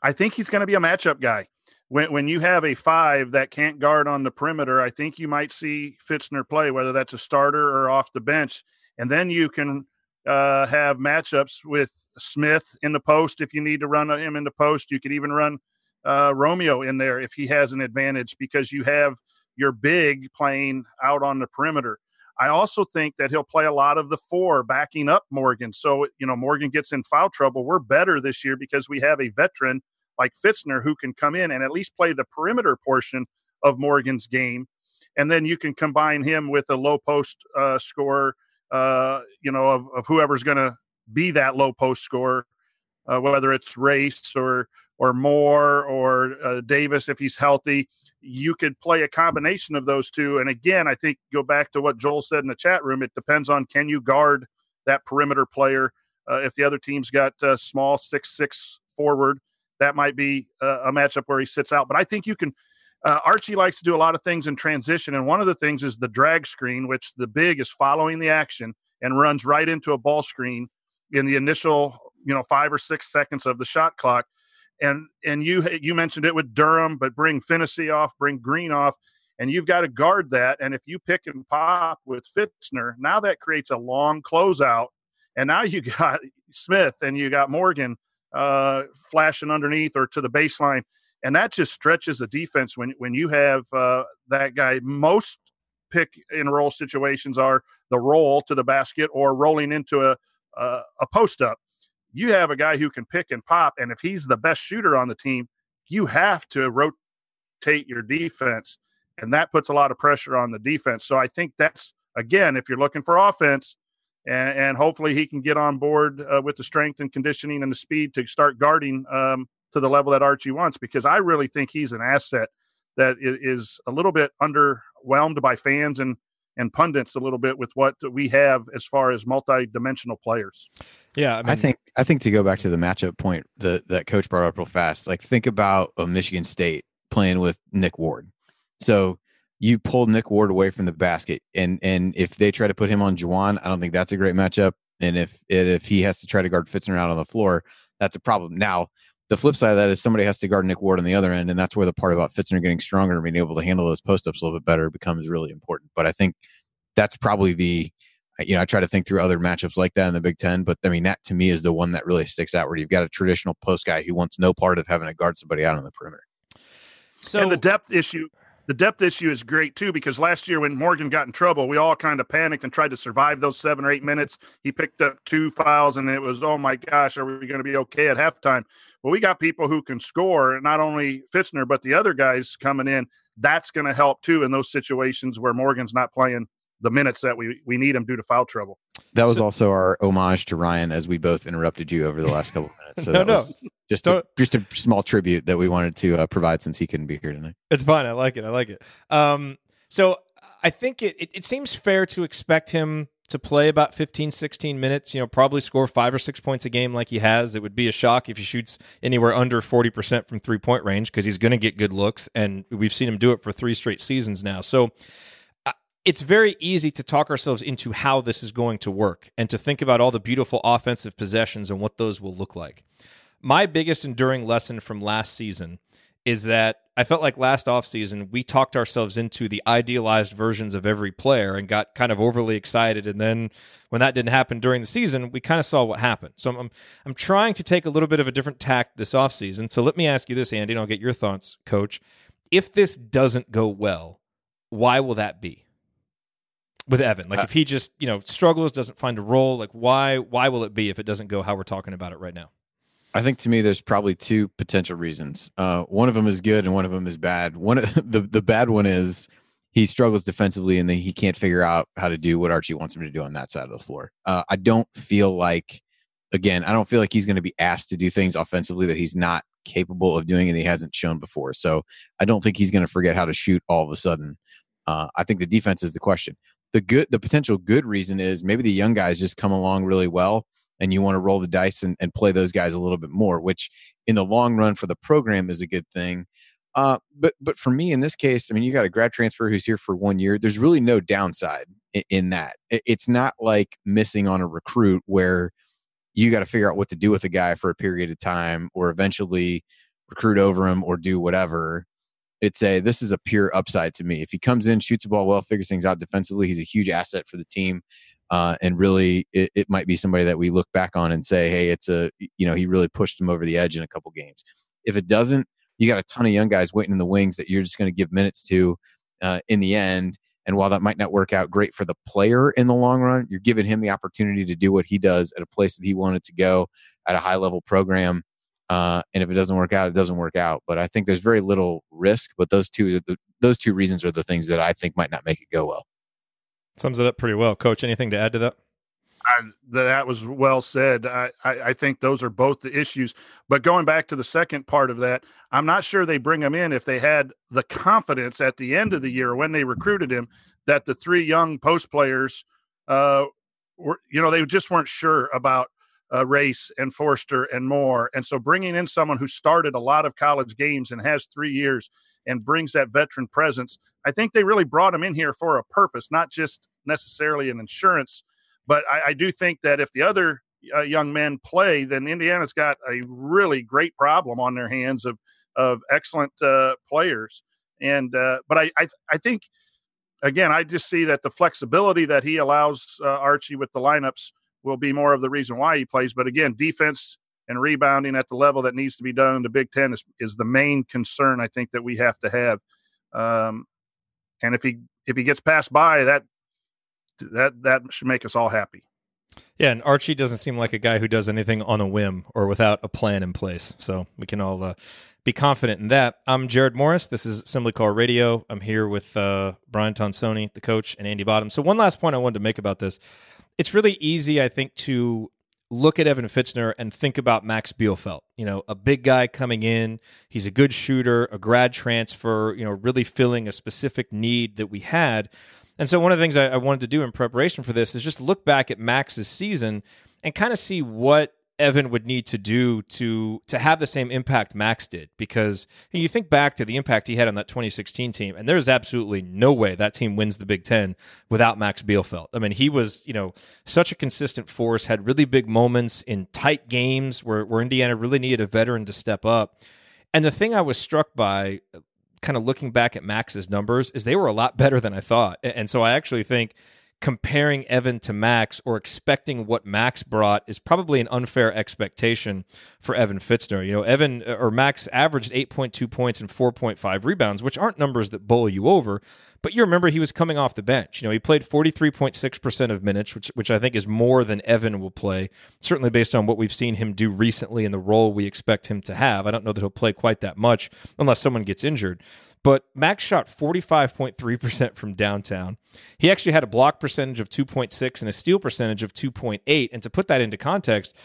I think he's going to be a matchup guy. When, when you have a five that can't guard on the perimeter, I think you might see Fitzner play, whether that's a starter or off the bench. And then you can uh, have matchups with Smith in the post if you need to run him in the post. You could even run uh, Romeo in there if he has an advantage because you have your big playing out on the perimeter. I also think that he'll play a lot of the four backing up Morgan. So, you know, Morgan gets in foul trouble. We're better this year because we have a veteran like Fitzner who can come in and at least play the perimeter portion of Morgan's game. And then you can combine him with a low post uh, uh, you know, of, of whoever's going to be that low post scorer, uh, whether it's Race or or Moore or uh, Davis if he's healthy you could play a combination of those two. And again, I think go back to what Joel said in the chat room. It depends on can you guard that perimeter player. Uh, if the other team's got uh, small six six forward, that might be uh, a matchup where he sits out. But I think you can. Uh, Archie likes to do a lot of things in transition, and one of the things is the drag screen, which the big is following the action and runs right into a ball screen in the initial, you know, five or six seconds of the shot clock and and you you mentioned it with Durham, but bring Phinisee off, bring Green off, and you've got to guard that. And if you pick and pop with Fitzner, now that creates a long closeout, and now you got Smith and you got Morgan uh, flashing underneath or to the baseline, and that just stretches the defense when when you have uh, that guy. Most pick and roll situations are the roll to the basket or rolling into a a, a post up you have a guy who can pick and pop, and if he's the best shooter on the team, you have to rotate your defense, and that puts a lot of pressure on the defense. So I think that's again, if you're looking for offense, and, and hopefully he can get on board uh, with the strength and conditioning and the speed to start guarding um, to the level that Archie wants, because I really think he's an asset that is a little bit underwhelmed by fans and and pundits a little bit with what we have as far as multi-dimensional players. Yeah, I, mean, I, think I think to go back to the matchup point that that coach brought up real fast. Like think about a Michigan State playing with Nick Ward. So you pulled Nick Ward away from the basket, and and if they try to put him on Juwan, I don't think that's a great matchup. And if if he has to try to guard Fitzner out on the floor, that's a problem. Now the flip side of that is somebody has to guard Nick Ward on the other end, and that's where the part about Fitzner getting stronger and being able to handle those post ups a little bit better becomes really important. But I think that's probably the you know I try to think through other matchups like that in the Big Ten, but I mean that to me is the one that really sticks out where you've got a traditional post guy who wants no part of having to guard somebody out on the perimeter. So and the depth issue the depth issue is great too because last year when Morgan got in trouble, we all kind of panicked and tried to survive those seven or eight minutes. He picked up two fouls, and it was, oh my gosh, are we going to be okay at halftime? Well, we got people who can score, not only Fitzner but the other guys coming in. That's going to help too in those situations where Morgan's not playing the minutes that we we need him due to foul trouble. That was so, also our homage to Ryan as we both interrupted you over the last couple of minutes. So no, no. just a, just a small tribute that we wanted to uh, provide since he couldn't be here tonight. It's fine. I like it. I like it. Um, so I think it, it, it seems fair to expect him to play about 15, 16 minutes, you know, probably score five or six points a game like he has. It would be a shock if he shoots anywhere under 40% from three point range because he's going to get good looks. And we've seen him do it for three straight seasons now. So it's very easy to talk ourselves into how this is going to work and to think about all the beautiful offensive possessions and what those will look like. My biggest enduring lesson from last season is that I felt like last offseason we talked ourselves into the idealized versions of every player and got kind of overly excited and then when that didn't happen during the season we kind of saw what happened. So I'm I'm trying to take a little bit of a different tact this offseason. So let me ask you this Andy and I'll get your thoughts coach. If this doesn't go well, why will that be? With Evan. Like uh, if he just you know struggles, doesn't find a role, like why why will it be if it doesn't go how we're talking about it right now? I think to me, there's probably two potential reasons. Uh, one of them is good, and one of them is bad. One the the bad one is he struggles defensively, and then he can't figure out how to do what Archie wants him to do on that side of the floor. Uh, I don't feel like, again, I don't feel like he's going to be asked to do things offensively that he's not capable of doing and he hasn't shown before. So I don't think he's going to forget how to shoot all of a sudden. Uh, I think the defense is the question the good the potential good reason is maybe the young guys just come along really well and you want to roll the dice and, and play those guys a little bit more which in the long run for the program is a good thing. Uh, but but for me in this case i mean you got a grad transfer who's here for one year. There's really no downside in, in that. It, it's not like missing on a recruit where you got to figure out what to do with a guy for a period of time or eventually recruit over him or do whatever it's a this is a pure upside to me. If he comes in, shoots the ball well, figures things out defensively, he's a huge asset for the team. Uh, and really, it, it, might be somebody that we look back on and say, hey, it's a you know he really pushed him over the edge in a couple games. If it doesn't, you got a ton of young guys waiting in the wings that you're just going to give minutes to uh, in the end. And while that might not work out great for the player in the long run, you're giving him the opportunity to do what he does at a place that he wanted to go at a high level program uh, and if it doesn't work out, it doesn't work out. But I think there's very little risk. But those two, the, those two reasons are the things that I think might not make it go well. Sums it up pretty well, Coach. Anything to add to that? I, that was well said. I, I, I, think those are both the issues. But going back to the second part of that, I'm not sure they bring him in if they had the confidence at the end of the year when they recruited him that the three young post players, uh, were you know they just weren't sure about uh, Race and Forrester and Moore. And so bringing in someone who started a lot of college games and has three years and brings that veteran presence, I think they really brought him in here for a purpose, not just necessarily an insurance. But I, I do think that if the other uh, young men play, then Indiana's got a really great problem on their hands of of excellent uh, players. And uh, but I, I I think again, I just see that the flexibility that he allows uh, Archie with the lineups will be more of the reason why he plays. But again, defense and rebounding at the level that needs to be done in the Big Ten is, is the main concern I think that we have to have. Um, and if he if he gets passed by, that that that should make us all happy. Yeah, and Archie doesn't seem like a guy who does anything on a whim or without a plan in place. So we can all uh, be confident in that. I'm Jerod Morris. This is Assembly Call Radio. I'm here with uh, Brian Tonsoni, the coach, and Andy Bottom. So one last point I wanted to make about this it's really easy, I think, to look at Evan Fitzner and think about Max Bielfeldt. You know, a big guy coming in. He's a good shooter, a grad transfer. You know, really filling a specific need that we had. And so, one of the things I, I wanted to do in preparation for this is just look back at Max's season and kind of see what Evan would need to do to to have the same impact Max did because you think back to the impact he had on that 2016 team and there's absolutely no way that team wins the Big 10 without Max Bielfeldt. I mean, he was, you know, such a consistent force, had really big moments in tight games where where Indiana really needed a veteran to step up. And the thing I was struck by uh, kind of looking back at Max's numbers is they were a lot better than I thought. And so I actually think comparing Evan to Max or expecting what Max brought is probably an unfair expectation for Evan Fitzner. You know, Evan uh, or Max averaged 8.2 points and 4.5 rebounds, which aren't numbers that bowl you over. But you remember he was coming off the bench. You know, he played 43.6% of minutes, which which I think is more than Evan will play, certainly based on what we've seen him do recently and the role we expect him to have. I don't know that he'll play quite that much unless someone gets injured. But Max shot 45.3% from downtown. He actually had a block percentage of 2.6 and a steal percentage of 2.8. And to put that into context,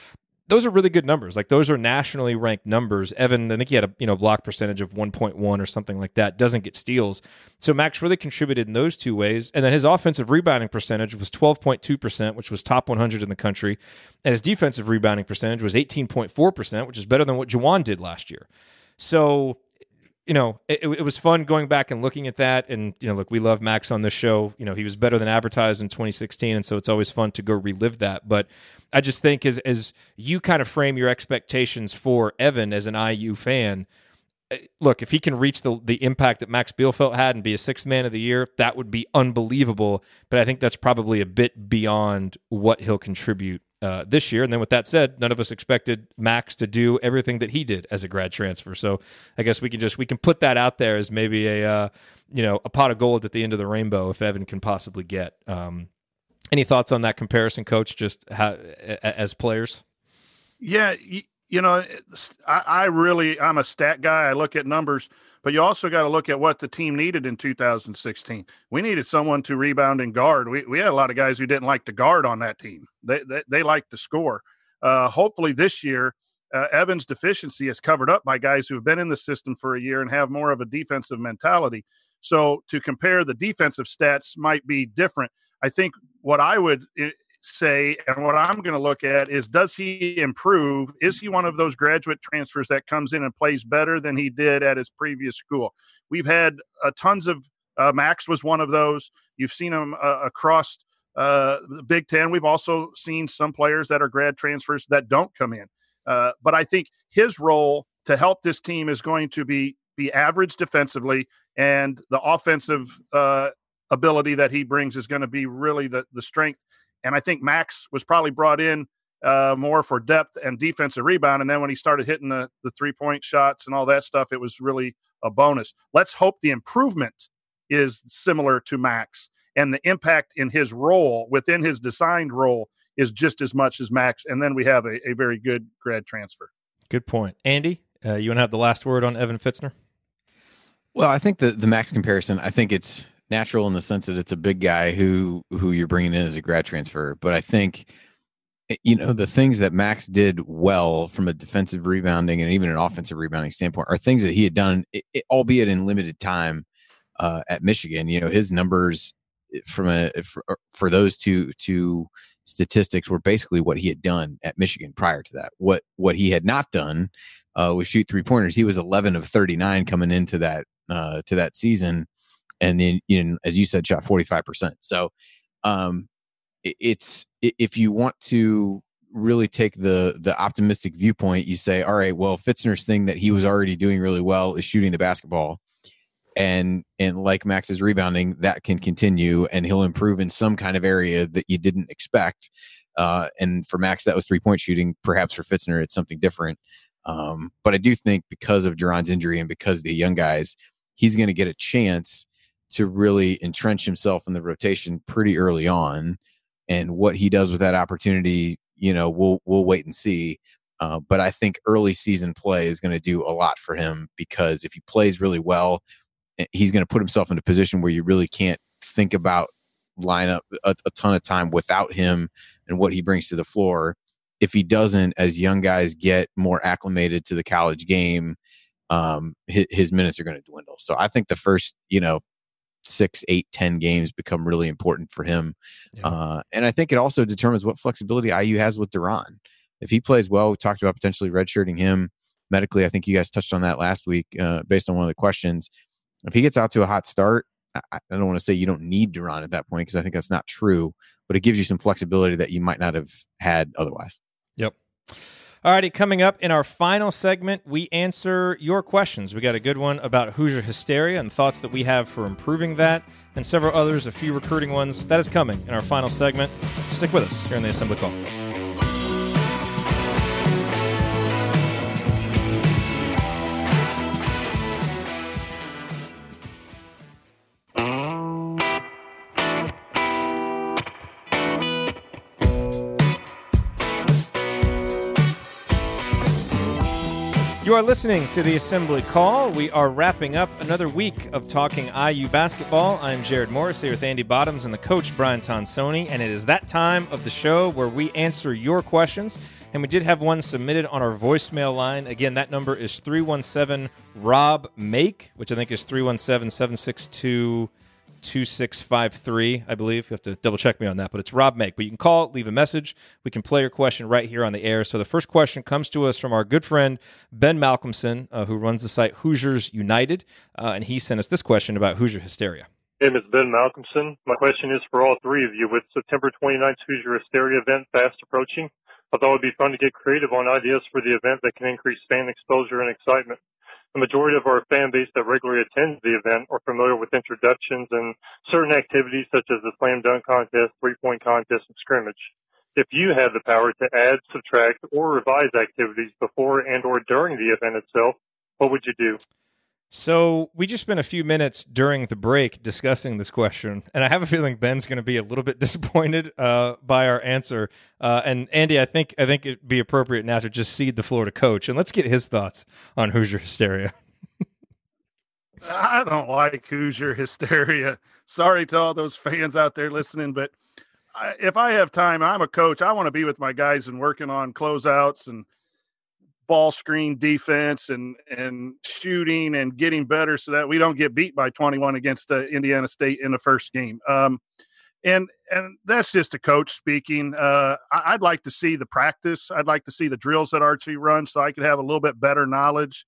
those are really good numbers. Like those are nationally ranked numbers. Evan, I think he had a you know block percentage of 1.1 or something like that. Doesn't get steals. So Max really contributed in those two ways. And then his offensive rebounding percentage was 12.2%, which was top 100 in the country. And his defensive rebounding percentage was 18.4%, which is better than what Juwan did last year. So you know, it, it, was fun going back and looking at that. And, you know, look, we love Max on this show. You know, he was better than advertised in 2016. And so it's always fun to go relive that. But I just think as, as you kind of frame your expectations for Evan as an IU fan, eh, look, if he can reach the, the impact that Max Bielfeldt had and be a sixth man of the year, that would be unbelievable. But I think that's probably a bit beyond what he'll contribute uh, this year. And then with that said, none of us expected Max to do everything that he did as a grad transfer. So I guess we can just we can put that out there as maybe a uh, you know a pot of gold at the end of the rainbow if Evan can possibly get. Um, any thoughts on that comparison, Coach? Just how, as players? Yeah, you, know, I, I really I'm a stat guy. I look at numbers but you also got to look at what the team needed in 2016. We needed someone to rebound and guard. We, we had a lot of guys who didn't like to guard on that team. They they, they to score. Uh, hopefully this year, uh, Evans' deficiency is covered up by guys who have been in the system for a year and have more of a defensive mentality. So to compare the defensive stats might be different. I think what I would say and what I'm going to look at is does he improve? Is he one of those graduate transfers that comes in and plays better than he did at his previous school? We've had uh, tons of uh, Max was one of those. You've seen him uh, across uh, the Big Ten. We've also seen some players that are grad transfers that don't come in. Uh, but I think his role to help this team is going to be be average defensively, and the offensive uh, ability that he brings is going to be really the the strength and I think Max was probably brought in uh, more for depth and defensive rebound. And then when he started hitting the, the three point shots and all that stuff, it was really a bonus. Let's hope the improvement is similar to Max and the impact in his role within his designed role is just as much as Max. And then we have a, a very good grad transfer. Good point. Andy, uh, you want to have the last word on Evan Fitzner? Well, I think the, the Max comparison, I think it's natural in the sense that it's a big guy who who you're bringing in as a grad transfer. But I think eh, you know the things that Max did well from a defensive rebounding and even an offensive rebounding standpoint are things that he had done, it, it, albeit in limited time uh, at Michigan. You know his numbers eh, from a eh, for, for those two two statistics were basically what he had done at Michigan prior to that. What what he had not done uh, was shoot three pointers. He was 11 of 39 coming into that uh, to that season and then you know, as you said, shot forty five percent. So um, it, it's if you want to really take the the optimistic viewpoint, you say, all right, well, Fitzner's thing that he was already doing really well is shooting the basketball. And and like Max's rebounding, that can continue, and he'll improve in some kind of area that you didn't expect. Uh, and for Max, that was three point shooting. Perhaps for Fitzner, it's something different. Um, but I do think because of De'Ron's injury and because the young guys, he's going to get a chance to really entrench himself in the rotation pretty early on. And what he does with that opportunity, you know, we'll we'll wait and see. Uh, but I think early season play is going to do a lot for him because if he plays really well, eh, he's going to put himself in a position where you really can't think about lineup a, a ton of time without him and what he brings to the floor. If he doesn't, as young guys get more acclimated to the college game, um, his, his minutes are going to dwindle. So I think the first, you know, six, eight, ten games become really important for him. Yeah. Uh, and I think it also determines what flexibility IU has with De'Ron. If he plays well, we talked about potentially redshirting him medically. I think you guys touched on that last week uh, based on one of the questions. If he gets out to a hot start, I, I don't want to say you don't need De'Ron at that point because I think that's not true, but it gives you some flexibility that you might not have had otherwise. Yep. Alrighty, coming up in our final segment, we answer your questions. We got a good one about Hoosier hysteria and thoughts that we have for improving that, and several others, a few recruiting ones. That is coming in our final segment. Stick with us here in the Assembly Call. You are listening to the Assembly Call. We are wrapping up another week of talking IU basketball. I'm Jerod Morris here with Andy Bottoms and the coach Brian Tonsoni, and it is that time of the show where we answer your questions. And we did have one submitted on our voicemail line. Again, that number is 317 Rob Make, which I think is 317 762 2653, I believe. You have to double check me on that, but it's Rob Make. But you can call, leave a message. We can play your question right here on the air. So the first question comes to us from our good friend Ben Malcolmson, uh, who runs the site Hoosiers United, uh, and he sent us this question about Hoosier hysteria. Hey, it's Ben Malcolmson. My question is for all three of you. With September 29th Hoosier Hysteria event fast approaching, I thought it would be fun to get creative on ideas for the event that can increase fan exposure and excitement the majority of our fan base that regularly attends the event are familiar with introductions and certain activities such as the slam dunk contest, three point contest, and scrimmage. If you had the power to add, subtract, or revise activities before and or during the event itself, what would you do? So we just spent a few minutes during the break discussing this question, and I have a feeling Ben's going to be a little bit disappointed uh, by our answer. Uh, and Andy, I think I think it'd be appropriate now to just cede the floor to Coach, and let's get his thoughts on Hoosier hysteria. I don't like Hoosier hysteria. Sorry to all those fans out there listening, but I, if I have time, I'm a coach. I want to be with my guys and working on closeouts and ball screen defense and and shooting and getting better so that we don't get beat by 21 against uh, Indiana State in the first game. Um, and and that's just a coach speaking. Uh, I, would like to see the practice. I'd like to see the drills that Archie runs so I could have a little bit better knowledge.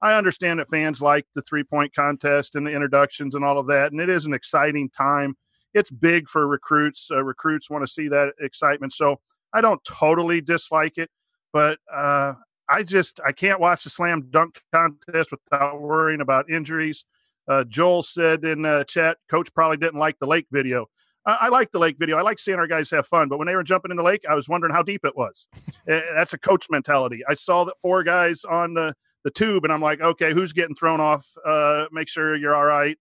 I understand that fans like the three point contest and the introductions and all of that, and it is an exciting time. It's big for recruits. Uh, recruits want to see that excitement, so I don't totally dislike it, but uh, I just I can't watch the slam dunk contest without worrying about injuries. Uh, Joel said in uh, chat, Coach probably didn't like the lake video. I, I like the lake video. I like seeing our guys have fun, but when they were jumping in the lake, I was wondering how deep it was. Eh, that's a coach mentality. I saw that four guys on the the tube, and I'm like, okay, who's getting thrown off? Uh, make sure you're all right.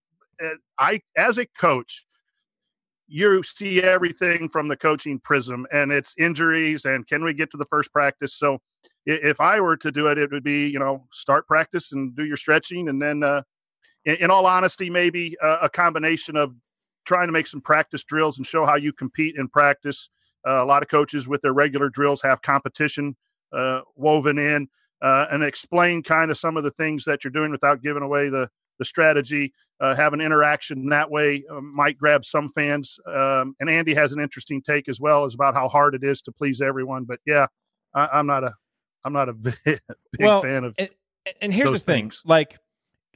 I, as a coach, you see everything from the coaching prism and it's injuries and can we get to the first practice? So if i were to do it it would be you know start practice and do your stretching and then uh, in, in, all honesty maybe a combination of trying to make some practice drills and show how you compete in practice. Uh, a lot of coaches with their regular drills have competition uh, woven in uh, and explain kind of some of the things that you're doing without giving away the the strategy, uh, have an interaction that way uh, might grab some fans. Um, and Andy has an interesting take as well as about how hard it is to please everyone. But yeah, I, am not a I'm not a big well, fan of. And, and here's the thing, things. like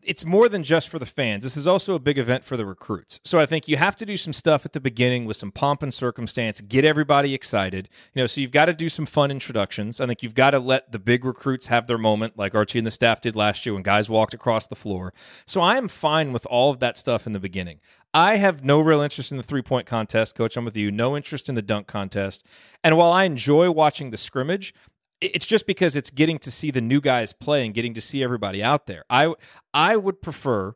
it's more than just for the fans. This is also a big event for the recruits. So I think you have to do some stuff at the beginning with some pomp and circumstance, get everybody excited. You know, so you've got to do some fun introductions. I think you've got to let the big recruits have their moment, like Archie and the staff did last year when guys walked across the floor. So I am fine with all of that stuff in the beginning. I have no real interest in the three point contest, coach. I'm with you. No interest in the dunk contest. And while I enjoy watching the scrimmage, it's just because it's getting to see the new guys play and getting to see everybody out there. I I would prefer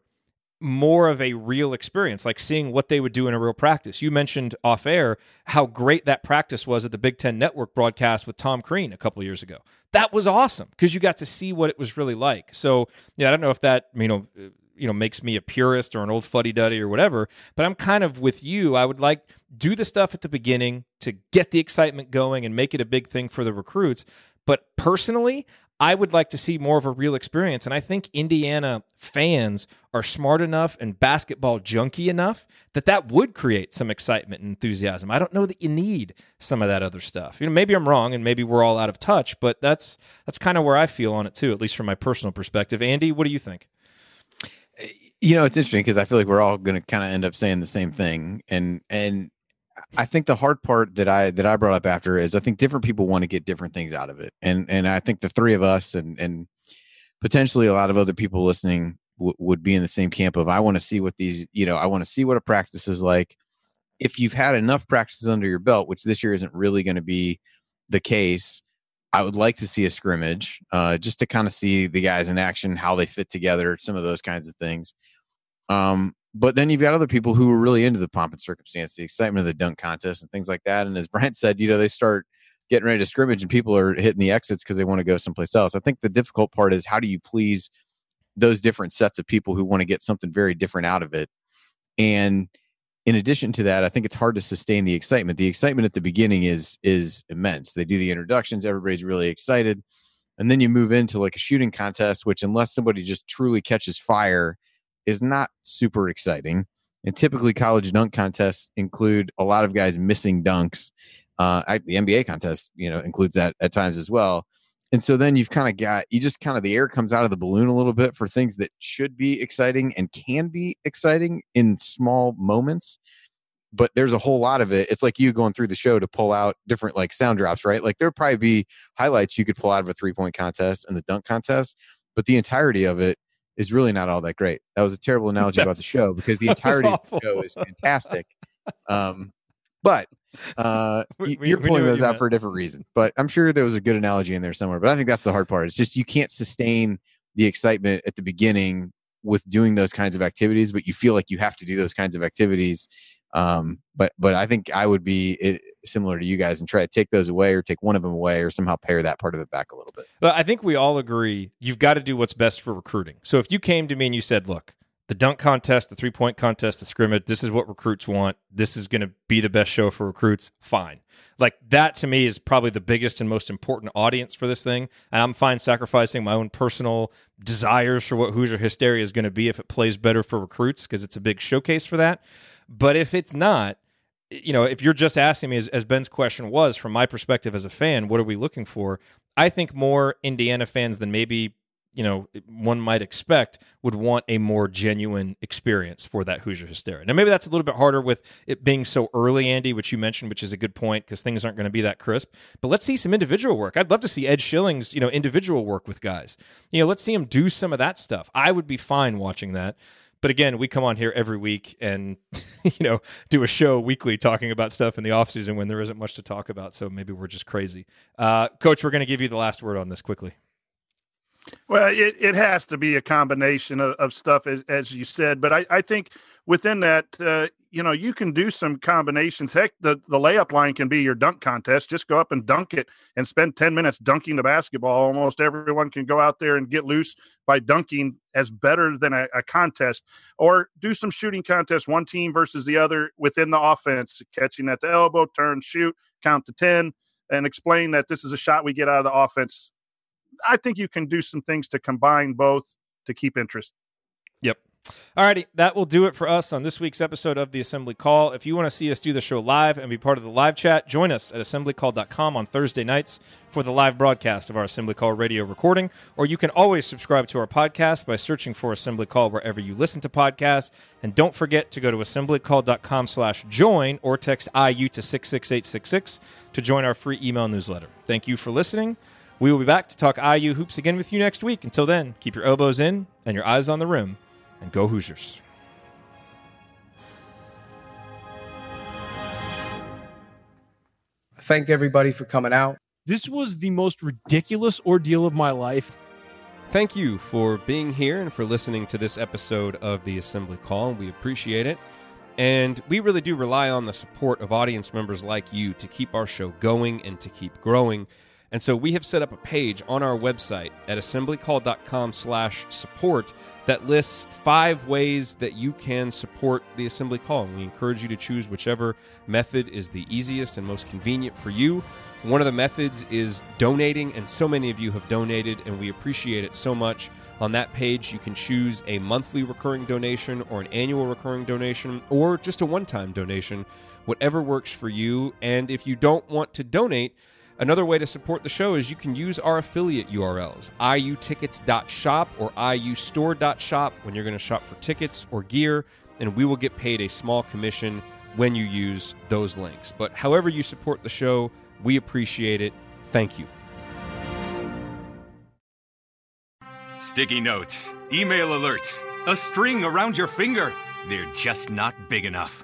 more of a real experience, like seeing what they would do in a real practice. You mentioned off air how great that practice was at the Big Ten Network broadcast with Tom Crean a couple years ago. That was awesome because you got to see what it was really like. So yeah, I don't know if that you know you know makes me a purist or an old fuddy duddy or whatever but i'm kind of with you i would like do the stuff at the beginning to get the excitement going and make it a big thing for the recruits but personally, I would like to see more of a real experience. And I think Indiana fans are smart enough and basketball junky enough that that would create some excitement and enthusiasm. I don't know that you need some of that other stuff. You know, maybe I'm wrong and maybe we're all out of touch, but that's that's kind of where I feel on it too, at least from my personal perspective. Andy, what do you think? You know, it's interesting because I feel like we're all going to kind of end up saying the same thing, and and I think the hard part that I that I brought up after is I think different people want to get different things out of it, and and I think the three of us and and potentially a lot of other people listening w- would be in the same camp of I want to see what these you know I want to see what a practice is like. If you've had enough practices under your belt, which this year isn't really going to be the case, I would like to see a scrimmage uh, just to kind of see the guys in action, how they fit together, some of those kinds of things. Um, but then you've got other people who are really into the pomp and circumstance, the excitement of the dunk contest and things like that. And as Brent said, you know, they start getting ready to scrimmage and people are hitting the exits because they want to go someplace else. I think the difficult part is how do you please those different sets of people who want to get something very different out of it? And in addition to that, I think it's hard to sustain the excitement. The excitement at the beginning is is immense. They do the introductions, everybody's really excited. And then you move into like a shooting contest, which unless somebody just truly catches fire, is not super exciting. And typically, college dunk contests include a lot of guys missing dunks. Uh, I, the NBA contest, you know, includes that at times as well. And so then you've kind of got you just kind of the air comes out of the balloon a little bit for things that should be exciting and can be exciting in small moments. But there's a whole lot of it. It's like you going through the show to pull out different like sound drops, right? Like there'd probably be highlights you could pull out of a three point contest and the dunk contest, but the entirety of it is really not all that great. That was a terrible analogy about the show because the entirety of the show is fantastic. Um, but uh, We- we- you're we pulling those you out meant. for a different reason. But I'm sure there was a good analogy in there somewhere. But I think that's the hard part. It's just you can't sustain the excitement at the beginning with doing those kinds of activities, but you feel like you have to do those kinds of activities. Um, but but I think I would be it, similar to you guys and try to take those away or take one of them away or somehow pare that part of it back a little bit. Well, I think we all agree you've got to do what's best for recruiting. So if you came to me and you said, look, the dunk contest, the three point contest, the scrimmage, this is what recruits want. This is going to be the best show for recruits. Fine. Like that to me is probably the biggest and most important audience for this thing. And I'm fine sacrificing my own personal desires for what Hoosier Hysteria is going to be if it plays better for recruits because it's a big showcase for that. But if it's not, you know, if you're just asking me, as, as Ben's question was, from my perspective as a fan, what are we looking for? I think more Indiana fans than maybe you know one might expect would want a more genuine experience for that Hoosier hysteria. Now maybe that's a little bit harder with it being so early, Andy, which you mentioned, which is a good point because things aren't going to be that crisp. But let's see some individual work. I'd love to see Ed Schilling's you know individual work with guys. You know, let's see him do some of that stuff. I would be fine watching that. But again, we come on here every week and you know do a show weekly talking about stuff in the off season when there isn't much to talk about. So maybe we're just crazy. Uh, Coach, we're going to give you the last word on this quickly. Well, it, it has to be a combination of, of stuff, as, as you said. But I, I think within that, uh, you know, you can do some combinations. Heck, the, the layup line can be your dunk contest. Just go up and dunk it and spend 10 minutes dunking the basketball. Almost everyone can go out there and get loose by dunking as better than a, a contest. Or do some shooting contests, one team versus the other within the offense, catching at the elbow, turn, shoot, count to 10, and explain that this is a shot we get out of the offense I think you can do some things to combine both to keep interest. Yep. All righty, that will do it for us on this week's episode of the Assembly Call. If you want to see us do the show live and be part of the live chat, join us at assemblycall.com on Thursday nights for the live broadcast of our Assembly Call radio recording. Or you can always subscribe to our podcast by searching for Assembly Call wherever you listen to podcasts. And don't forget to go to assemblycall.com slash join or text IU to 66866 to join our free email newsletter. Thank you for listening. We will be back to talk IU hoops again with you next week. Until then, keep your elbows in and your eyes on the rim, and go Hoosiers. Thank everybody for coming out. This was the most ridiculous ordeal of my life. Thank you for being here and for listening to this episode of the Assembly Call. We appreciate it. And we really do rely on the support of audience members like you to keep our show going and to keep growing. And so we have set up a page on our website at assemblycall.com slash support that lists five ways that you can support the Assembly Call. And we encourage you to choose whichever method is the easiest and most convenient for you. One of the methods is donating, and so many of you have donated, and we appreciate it so much. On that page, you can choose a monthly recurring donation or an annual recurring donation or just a one time donation, whatever works for you. And if you don't want to donate, Another way to support the show is you can use our affiliate URLs, iutickets.shop or iustore.shop when you're going to shop for tickets or gear, and we will get paid a small commission when you use those links. But however you support the show, we appreciate it. Thank you. Sticky notes, email alerts, a string around your finger. They're just not big enough.